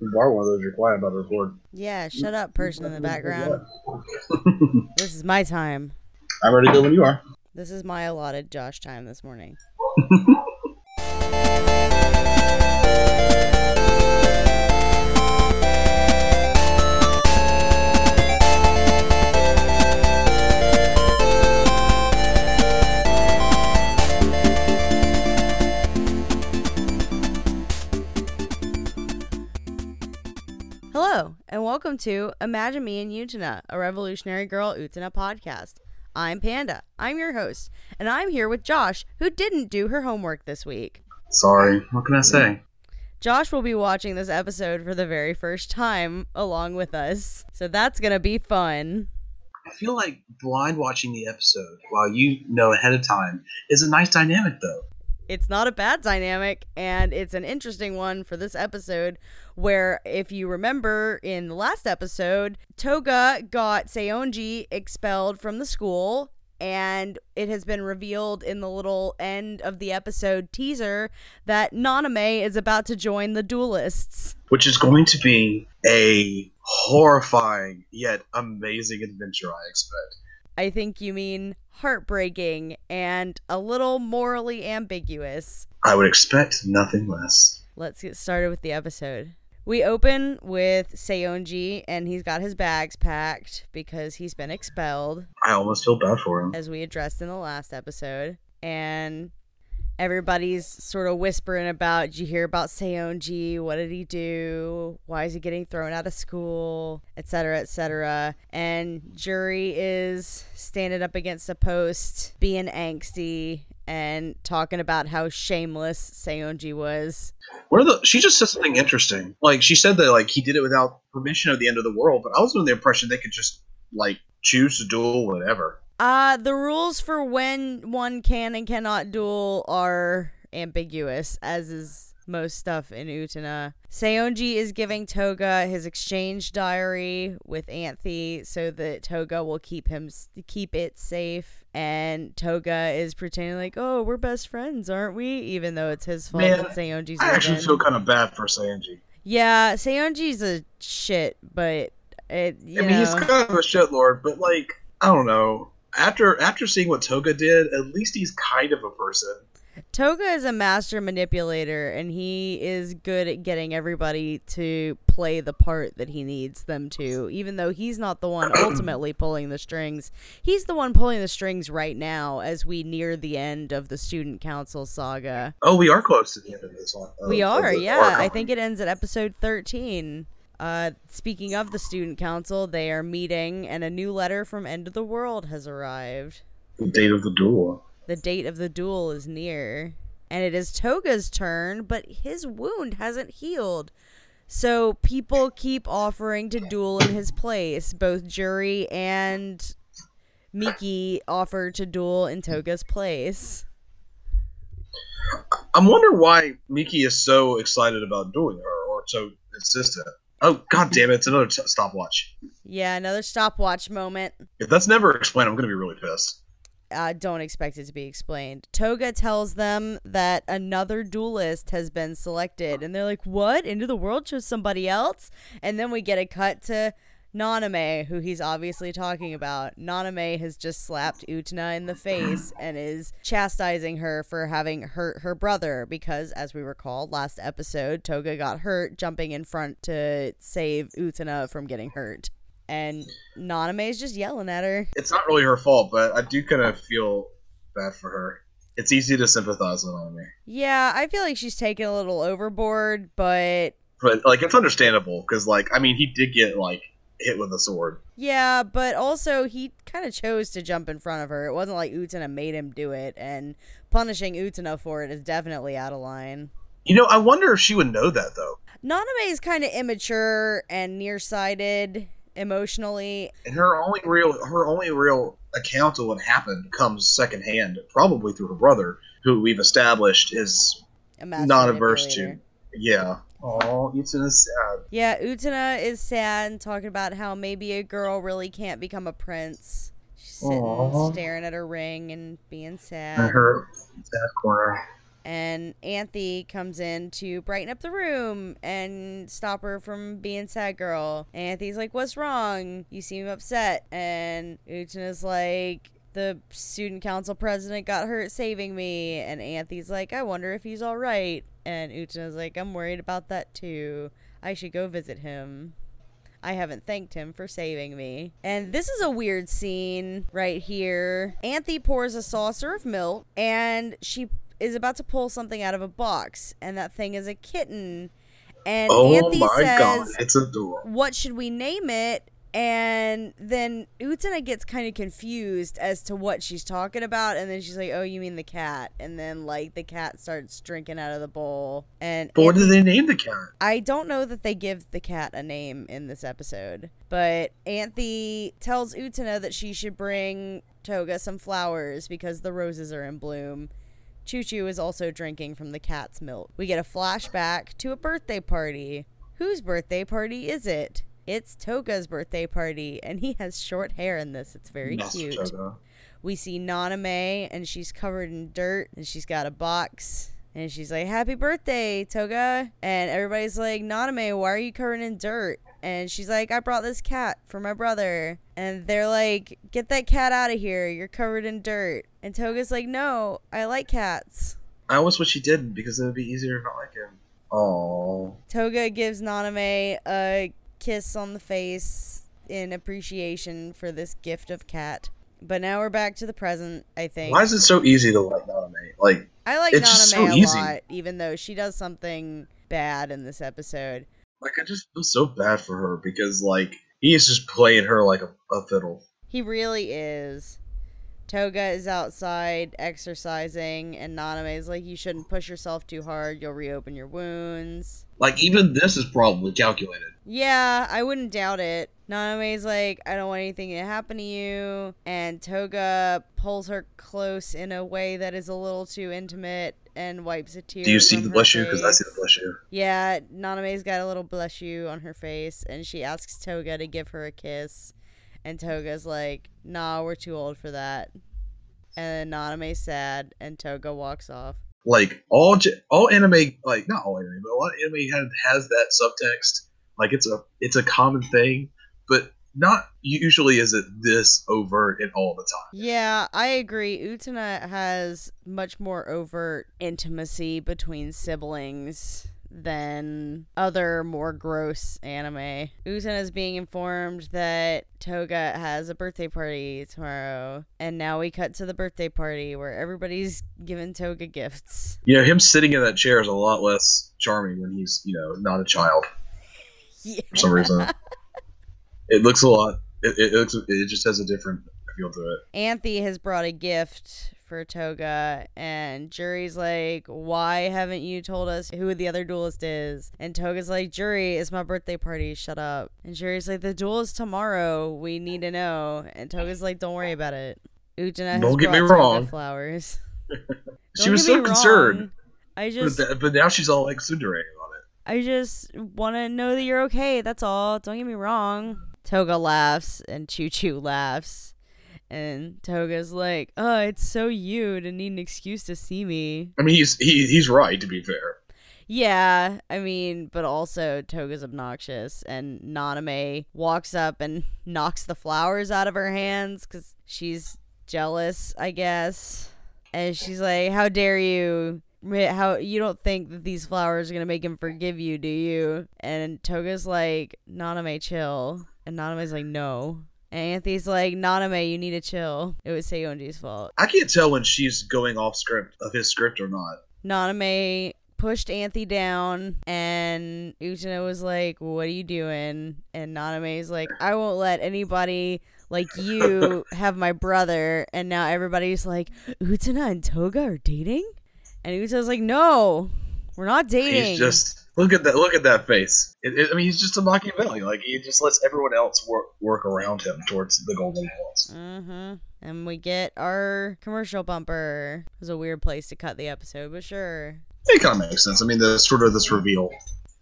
Borrow one of those. You're quiet about to record. Yeah, shut up, person in the background. This is my time. I'm ready to go when you are. This is my allotted Josh time this morning. welcome to Imagine Me and Utena, a Revolutionary Girl Utena podcast. I'm Panda. I'm your host, and I'm here with Josh, who didn't do her homework this week. Sorry. What can I say? Josh will be watching this episode for the very first time along with us, so that's gonna be fun. I feel like blind watching the episode while you know ahead of time is a nice dynamic, though. It's not a bad dynamic, and it's an interesting one for this episode. Where, if you remember in the last episode, Toga got Seonji expelled from the school, and it has been revealed in the little end of the episode teaser that Naname is about to join the duelists. Which is going to be a horrifying yet amazing adventure, I expect. I think you mean heartbreaking and a little morally ambiguous. I would expect nothing less. Let's get started with the episode. We open with Seonji and he's got his bags packed because he's been expelled, I almost feel bad for him. as we addressed in the last episode. And everybody's sort of whispering about, did you hear about Seonji? What did he do? Why is he getting thrown out of school? Etc. Etc. And Jury is standing up against a post, being angsty and talking about how shameless Seonji was. Where the she just said something interesting. Like she said that like he did it without permission of the end of the world, but I was under the impression they could just like choose to duel whatever. Uh, the rules for when one can and cannot duel are ambiguous, as is most stuff in Utena. Seonji is giving Toga his exchange diary with Anthe so that Toga will keep him keep it safe. And Toga is pretending like, "Oh, we're best friends, aren't we?" Even though it's his fault Man, that Seonji's I actually feel kind of bad for Sanji. Yeah, Seonji's a shit, but it I mean, he's kind of a shitlord, but like I don't know. After after seeing what Toga did, at least he's kind of a person. Toga is a master manipulator and he is good at getting everybody to play the part that he needs them to, even though he's not the one ultimately pulling the strings. He's the one pulling the strings right now as we near the end of the student council saga. Oh, we are close to the end of this one. We of- of are, yeah. I think it ends at episode 13. Uh, speaking of the student council, they are meeting and a new letter from End of the World has arrived. the date of the duel. The date of the duel is near. And it is Toga's turn, but his wound hasn't healed. So people keep offering to duel in his place. Both Jury and Miki offer to duel in Toga's place. I'm wondering why Miki is so excited about dueling her, or so insistent. Oh god damn it! It's another t- stopwatch. Yeah, another stopwatch moment. If that's never explained, I'm gonna be really pissed. uh, don't expect it to be explained. Toga tells them that another duelist has been selected, and they're like, "What? Into the world chose somebody else?" And then we get a cut to Naname, who he's obviously talking about. Naname has just slapped Utena in the face and is chastising her for having hurt her brother because, as we recall last episode, Toga got hurt jumping in front to save Utena from getting hurt. And Naname is just yelling at her. It's not really her fault, but I do kind of feel bad for her. It's easy to sympathize with Anime, Yeah, I feel like she's taken a little overboard, but but like it's understandable because like I mean he did get like hit with a sword. yeah, but also he kind of chose to jump in front of her. It wasn't like Utena made him do it, and punishing Utena for it is definitely out of line. You know, I wonder if she would know that though. Naname is kind of immature and nearsighted emotionally. And her only real her only real account of what happened comes secondhand, probably through her brother, who we've established is not averse to. Yeah. Oh, is sad. Yeah, Utena is sad and talking about how maybe a girl really can't become a prince. She's sitting Aw. staring at her ring and being sad. In her sad corner. And Anthe comes in to brighten up the room and stop her from being sad girl. And Anthe's like, What's wrong? You seem upset. And Utena's like, the student council president got hurt saving me. And Anthe's like, I wonder if he's all right. And Utena's like, I'm worried about that too. I should go visit him. I haven't thanked him for saving me. And this is a weird scene right here. Anthe pours a saucer of milk and she is about to pull something out of a box. And that thing is a kitten. And Oh Anthe my says, god, it's adorable. what should we name it? And then Utena gets kind of confused as to what she's talking about, and then she's like, "Oh, you mean the cat?" And then like the cat starts drinking out of the bowl, and But what did they name the cat? I don't know that they give the cat a name in this episode, but Anthe tells Utena that she should bring Toga some flowers because the roses are in bloom. Choo Choo is also drinking from the cat's milk. We get a flashback to a birthday party. Whose birthday party is it? It's Toga's birthday party, and he has short hair in this. It's very Master cute. Toga. We see Naname, and she's covered in dirt, and she's got a box. And she's like, Happy birthday, Toga. And everybody's like, Naname, why are you covered in dirt? And she's like, I brought this cat for my brother. And they're like, Get that cat out of here. You're covered in dirt. And Toga's like, No, I like cats. I almost wish he didn't because it would be easier if I like him. Oh, Toga gives Naname a kiss on the face in appreciation for this gift of cat. But now we're back to the present, I think. why is it so easy to like Naname? Like, I like It's just so a easy. lot, even though she does something bad in this episode. like I just feel so bad for her because like he is just playing her like a, a fiddle. He really is. Toga is outside exercising, and Naname is like, You shouldn't push yourself too hard, you'll reopen your wounds. Like even this is probably calculated. Yeah, I wouldn't doubt it. Naname's like, I don't want anything to happen to you. And Toga pulls her close in a way that is a little too intimate and wipes a tear. Do you see the blush you? Because I see the blush you. Yeah, Naname's got a little blush you on her face, and she asks Toga to give her a kiss. And Toga's like, nah, we're too old for that. And Naname's sad, and Toga walks off. Like all all anime, like not all anime, but a lot of anime has has that subtext. Like it's a it's a common thing, but not usually is it this overt and all the time. Yeah, I agree. Utena has much more overt intimacy between siblings than other more gross anime. Utena is being informed that Toga has a birthday party tomorrow, and now we cut to the birthday party where everybody's giving Toga gifts. You know, him sitting in that chair is a lot less charming when he's you know not a child Yeah. for some reason. it looks a lot. It, it looks. It just has a different feel to it. Anthe has brought a gift for Toga, and Jury's like, Why haven't you told us who the other duelist is? And Toga's like, Jury, it's my birthday party, shut up. And Jury's like, The duel is tomorrow, we need to know. And Toga's like, Don't worry about it. Has Don't get me wrong. flowers. she was so concerned. I but, just, that, but now she's all like it. I just want to know that you're okay. That's all. Don't get me wrong. Toga laughs and Choo Choo laughs. And Toga's like, oh, it's so you to need an excuse to see me. I mean, he's he, he's right to be fair. Yeah, I mean, but also Toga's obnoxious. And Naname walks up and knocks the flowers out of her hands because she's jealous, I guess. And she's like, how dare you? How you don't think that these flowers are gonna make him forgive you, do you? And Toga's like, Naname, chill. And Naname's like, no. And Anthy's like, Naname, you need to chill. It was Seiyonji's fault. I can't tell when she's going off script of his script or not. Naname pushed Anthe down, and Utena was like, What are you doing? And Naname's like, I won't let anybody like you have my brother. And now everybody's like, Utena and Toga are dating? And Utena's like, No, we're not dating. He's just look at that look at that face. It, it- I mean, he's just a Machiavelli. Like he just lets everyone else work work around him towards the golden balls. Mm-hmm. And we get our commercial bumper. It was a weird place to cut the episode, but sure. It kind of makes sense. I mean, the sort of this reveal,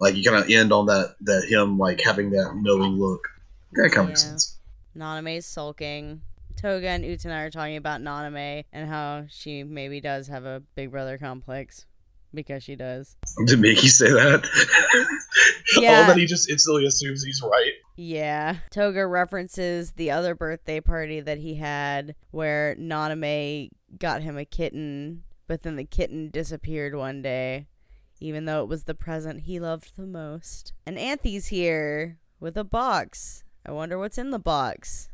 like you kind of end on that that him like having that knowing look. That kind of makes Yeah. sense. Naname's sulking. Toga and Utena are talking about Naname and how she maybe does have a big brother complex. because she does. Did Miki say that? Yeah. All that he just instantly assumes he's right. Yeah. Toga references the other birthday party that he had where Naname got him a kitten, but then the kitten disappeared one day, even though it was the present he loved the most. And Anthy's here with a box. I wonder what's in the box.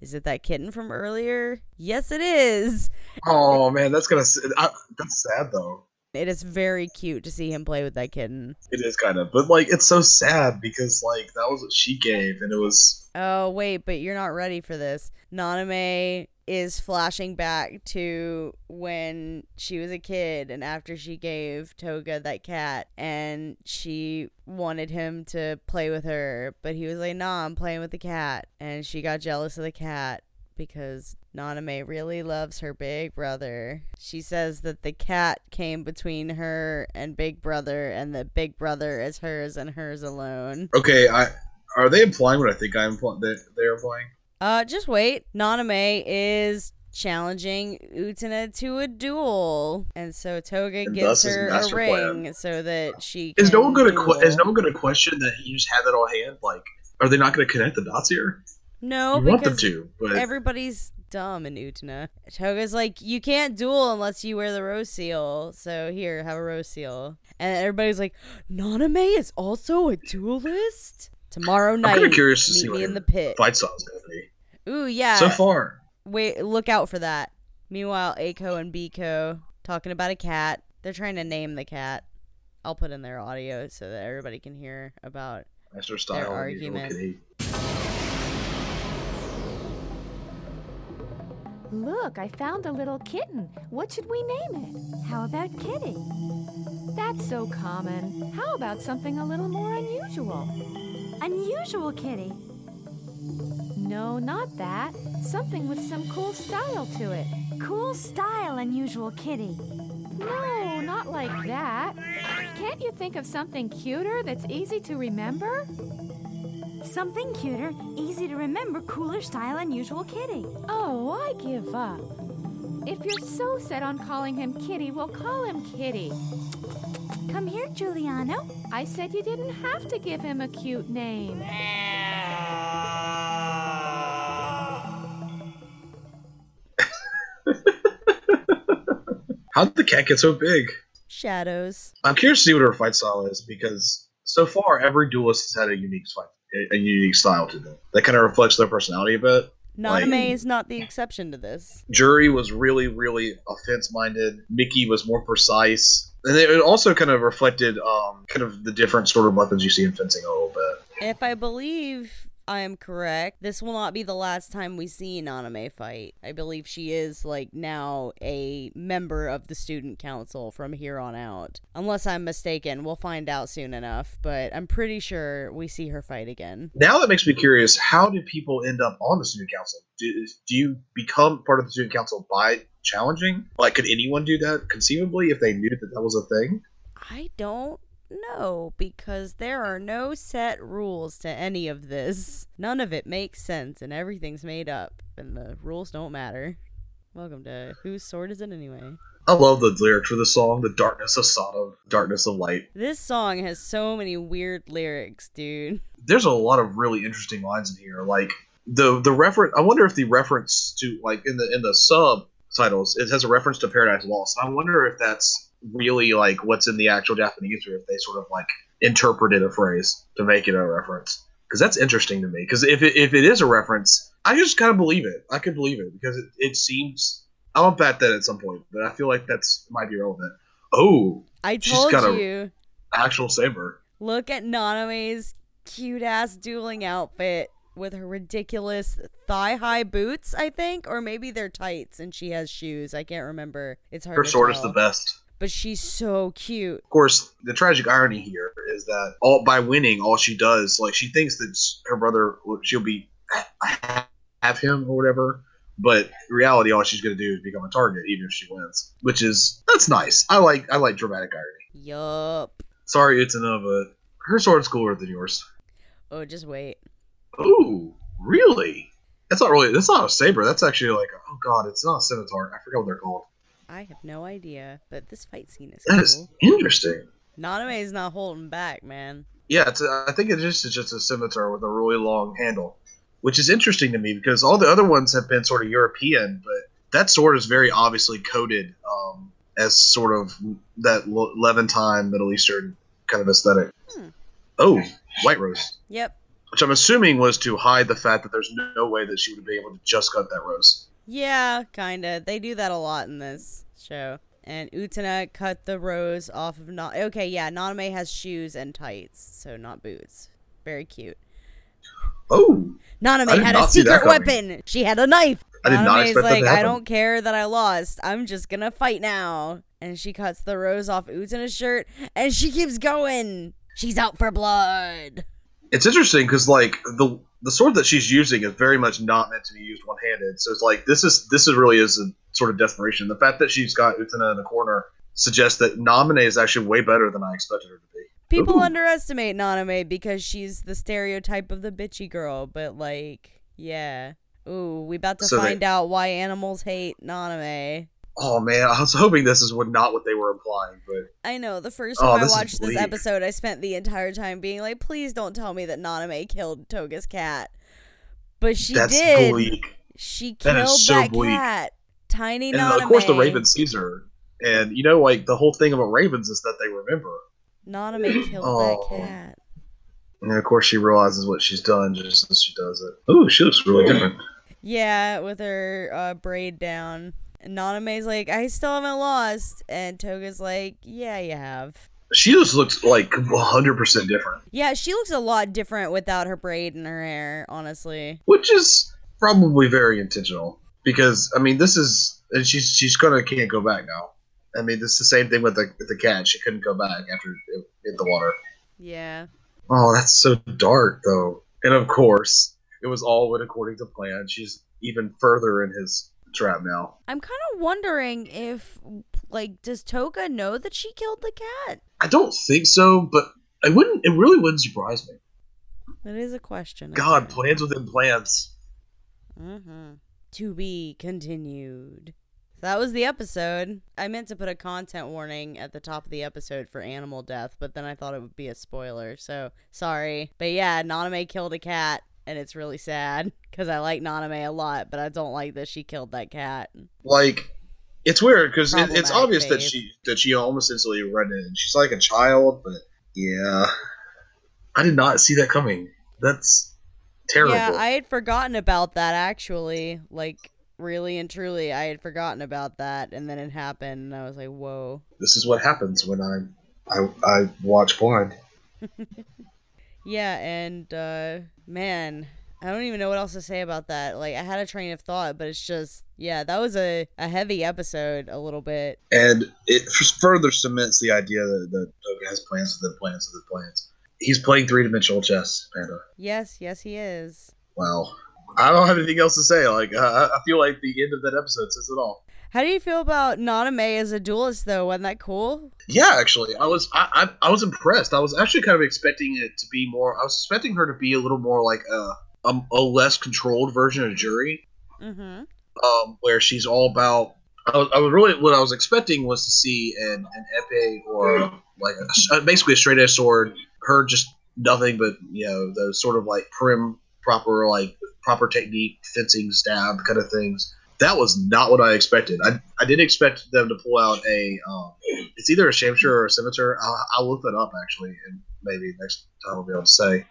Is it that kitten from earlier? Yes, it is. Oh man, that's gonna I, that's sad though. It is very cute to see him play with that kitten. It is kind of, but like it's so sad because like that was what she gave, and it was Oh, wait, but you're not ready for this. Naname is flashing back to when she was a kid and after she gave Toga that cat and she wanted him to play with her, but he was like, "Nah, I'm playing with the cat." And she got jealous of the cat because Naname really loves her big brother. She says that the cat came between her and Big Brother and that Big Brother is hers and hers alone. okay. I are they implying what I think I'm impl- they're implying? Uh, just wait. Naname is challenging Utena to a duel, and so Toga And gives her a ring plan. so that she Is no one gonna que- duel. is no one gonna question that he just had that on hand? Like, are they not gonna connect the dots here? no you want them to, but everybody's dumb in Utena. Toga's like, you can't duel unless you wear the rose seal. So here, have a rose seal, and everybody's like, Naname is also a duelist. Tomorrow I'm night, kind of curious to meet see what me in the the pit. fight style is gonna be. Ooh, yeah. So far, Wait, look out for that. Meanwhile, Aiko and Biko talking about a cat. They're trying to name the cat. I'll put in their audio so that everybody can hear about. Master style Their argument. Look, I found a little kitten. What should we name it? How about Kitty? That's so common. How about something a little more unusual? Unusual kitty. No, not that. Something with some cool style to it. Cool style, unusual kitty. No, not like that. Can't you think of something cuter that's easy to remember? Something cuter, easy to remember, cooler style, unusual kitty. Oh, I give up. If you're so set on calling him Kitty, we'll call him Kitty. Come here, Giuliano. I said you didn't have to give him a cute name. How did the cat get so big? Shadows. I'm curious to see what her fight style is because so far every duelist has had a unique fight, a, a unique style to them that kind of reflects their personality a bit. Naname Like- is not the exception to this. Jury was really, really offense minded. Miki was more precise, and it also kind of reflected um, kind of the different sort of weapons you see in fencing a little bit. If I believe I am correct, this will not be the last time we see Naname fight. I believe she is, like, now a member of the student council from here on out. Unless I'm mistaken, we'll find out soon enough, but I'm pretty sure we see her fight again. Now that makes me curious: how do people end up on the student council? Do, do you become part of the student council by challenging? Like, could anyone do that conceivably if they knew that that was a thing? I don't know because there are no set rules to any of this. None of it makes sense and everything's made up and the rules don't matter. Welcome to Whose Sword Is It Anyway? I love the lyrics for the song, "The darkness of Sodom, darkness of light." This song has so many weird lyrics, dude. there's a lot of really interesting lines in here. Like the the reference. I wonder if the reference to like in the in the subtitles it has a reference to Paradise Lost. I wonder if that's really like what's in the actual Japanese, or if they sort of like interpreted a phrase to make it a reference. Because that's interesting to me. Because if it, if it is a reference, I just kind of believe it. I could believe it because it, it seems. I'll bet that at some point, but I feel like that's might be relevant. Oh, I She's told got a- you. actual saber. Look at Naname's cute ass dueling outfit with her ridiculous thigh high boots, I think, or maybe they're tights and she has shoes. I can't remember. It's hard Her sword is the best. But she's so cute. Of course, the tragic irony here is that all by winning, all she does, like she thinks that her brother, she'll be have him or whatever. But in reality, all she's going to do is become a target, even if she wins. Which is that's nice. I like I like dramatic irony. Yup. Sorry, it's enough, but her sword's cooler than yours. Oh, just wait. Ooh, really? That's not really. That's not a saber. That's actually like oh god, it's not a scimitar. I forgot what they're called. I have no idea, but this fight scene is That is cool. interesting. Naname is not holding back, man. Yeah, it's a, I think it is just just a scimitar with a really long handle, which is interesting to me because all the other ones have been sort of European, but that sword is very obviously coded um, as sort of that Levantine Middle Eastern kind of aesthetic. Hmm. Oh, White Rose, Yep. Which I'm assuming was to hide the fact that there's no way that she would be able to just cut that rose. Yeah, kinda. They do that a lot in this show. And Utena cut the rose off of not. Okay, yeah, Naname has shoes and tights, so not boots. Very cute. Oh, Naname had a not that secret weapon. She had a knife. I did not Naname's expect that like, to I don't care that I lost. I'm just gonna fight now. And she cuts the rose off Utena's shirt, and she keeps going. She's out for blood. It's interesting because like the the sword that she's using is very much not meant to be used one handed. So it's like this is this is really is a sort of desperation. The fact that she's got Utena in the corner suggests that Naname is actually way better than I expected her to be. People Ooh. underestimate Naname because she's the stereotype of the bitchy girl, but like, yeah. Ooh, we about to So they- find out why animals hate Naname. Oh man, I was hoping this is what not what they were implying, but I know. The first Oh, time I watched this episode, I spent the entire time being like, "Please don't tell me that Naname killed Toga's cat." But she that's did. bleak. She killed is so that cat. Tiny And Naname. of course, the Raven sees her, and you know, like the whole thing about ravens is that they remember. Naname killed Oh. that cat. And of course, she realizes what she's done just as she does it. Oh, she looks really different. Yeah, with her uh, braid down. And Naname's like, I still haven't lost. And Toga's like, Yeah, you have. She just looks like 100% different, Yeah, she looks a lot different without her braid in her hair, honestly. which is probably very intentional because I mean, this is and she's she's gonna can't go back now. I mean, this is the same thing with the with the cat. She couldn't go back after it hit the water. Yeah. Oh, that's so dark, though. And of course, it was all went according to plan. She's even further in his trap now. I'm kind of wondering if, like, does Toga know that she killed the cat? I don't think so, but it wouldn't. It really wouldn't surprise me. That is a question. God, plans within plans. Mm-hmm. To be continued. So that was the episode. I meant to put a content warning at the top of the episode for animal death, but then I thought it would be a spoiler, so sorry. But yeah, Naname killed a cat, and it's really sad because I like Naname a lot, but I don't like that she killed that cat. Like, it's weird because it, it's obvious that she that she almost instantly read it. She's like a child, but yeah, I did not see that coming. That's terrible. Yeah, I had forgotten about that actually. Like, really and truly, I had forgotten about that, and then it happened, and I was like, whoa. this is what happens when I I, I watch blind. Yeah, and uh man, I don't even know what else to say about that. Like I had a train of thought, but it's just yeah, that was a, a heavy episode a little bit. and it f- further cements the idea that, that Toga has plans within plans within plans. He's playing three dimensional chess, Panda. Yes, yes he is. Wow. I don't have anything else to say. Like uh, I I feel like the end of that episode says it all. How do you feel about Naname as a duelist though? Wasn't that cool? Yeah, actually, I was I, I, I was impressed. I was actually kind of expecting it to be more. I was expecting her to be a little more like a a, a less controlled version of Jury, Mm-hmm. um, where she's all about. I was, I was really what I was expecting was to see an an epee or like a, basically a straight edge sword. Her just nothing but you know those sort of like prim, proper like proper technique fencing stab kind of things. That was not what I expected. I, I didn't expect them to pull out a. Um, it's either a shamshir or a scimitar. I'll, I'll look that up actually, and maybe next time I'll be able to say.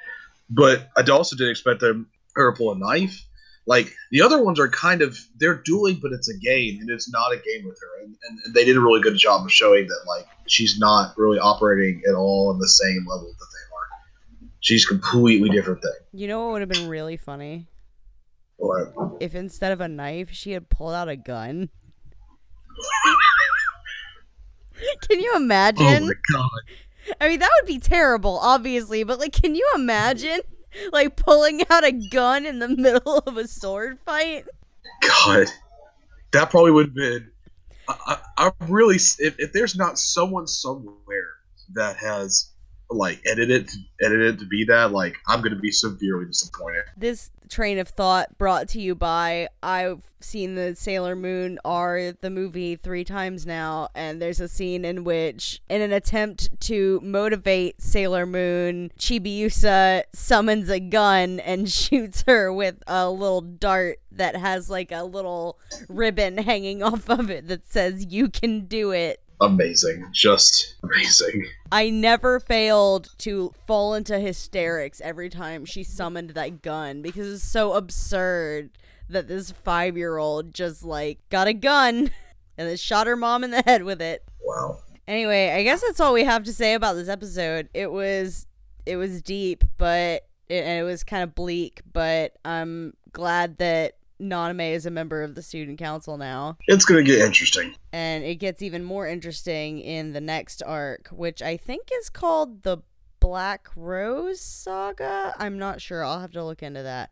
But I also didn't expect them her to pull a knife. Like the other ones are kind of they're dueling, but it's a game, and it's not a game with her. And, and, and they did a really good job of showing that like she's not really operating at all on the same level that they are. She's completely different thing. You know what would have been really funny? But If instead of a knife she had pulled out a gun. Can you imagine? oh my god, I mean, that would be terrible, obviously, but like, can you imagine like pulling out a gun in the middle of a sword fight? God, that probably would have been. I, I, I really, if, if there's not someone somewhere that has like edit it edit it to be that, like I'm gonna be severely disappointed. This train of thought brought to you by I've seen the Sailor Moon R the movie three times now, and there's a scene in which, in an attempt to motivate Sailor Moon, Chibiusa summons a gun and shoots her with a little dart that has like a little ribbon hanging off of it that says "You can do it." Amazing, just amazing. I never failed to fall into hysterics every time she summoned that gun because it's so absurd that this five year old just like got a gun and then shot her mom in the head with it. Wow. Anyway, I guess that's all we have to say about this episode. It was it was deep, but it, and it was kind of bleak, but I'm glad that Naname is a member of the student council now. It's gonna get interesting. And it gets even more interesting in the next arc, which I think is called the Black Rose Saga. I'm not sure. I'll have to look into that.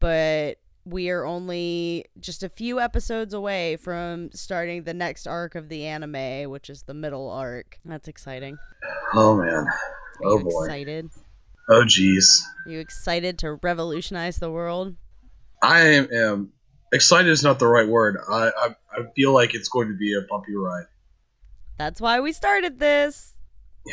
But we are only just a few episodes away from starting the next arc of the anime, which is the middle arc. That's exciting. Oh man. Are Oh you boy. excited? Oh jeez. Are you excited to revolutionize the world? I am, excited is not the right word. I, I I feel like it's going to be a bumpy ride. That's why we started this.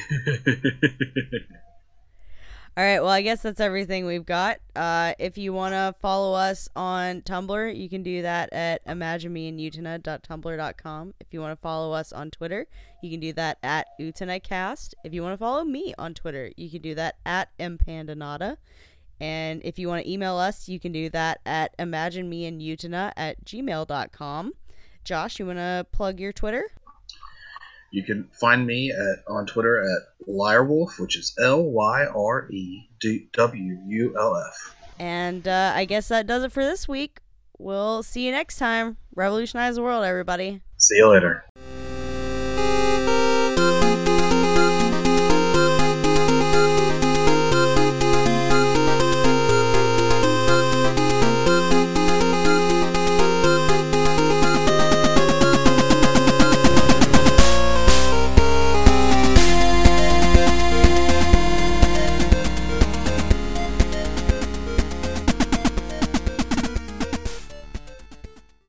All right, well, I guess that's everything we've got. Uh, if you want to follow us on Tumblr, you can do that at imaginemeandutana.tumblr.com. If you want to follow us on Twitter, you can do that at UtanaCast. If you want to follow me on Twitter, you can do that at mpandanata. And if you want to email us, you can do that at imaginemeandutana at gmail.com. Josh, you want to plug your Twitter? You can find me at on Twitter at Lyrewulf, which is L Y R E W U L F. And uh, I guess that does it for this week. We'll see you next time. Revolutionize the world, everybody. See you later.